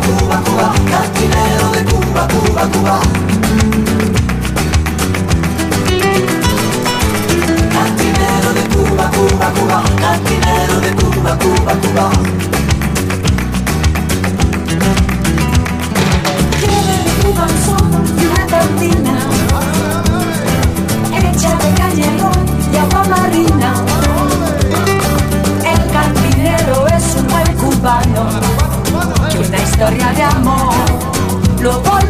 Cuba, Cuba, Cuba. historia de amor. Lo voy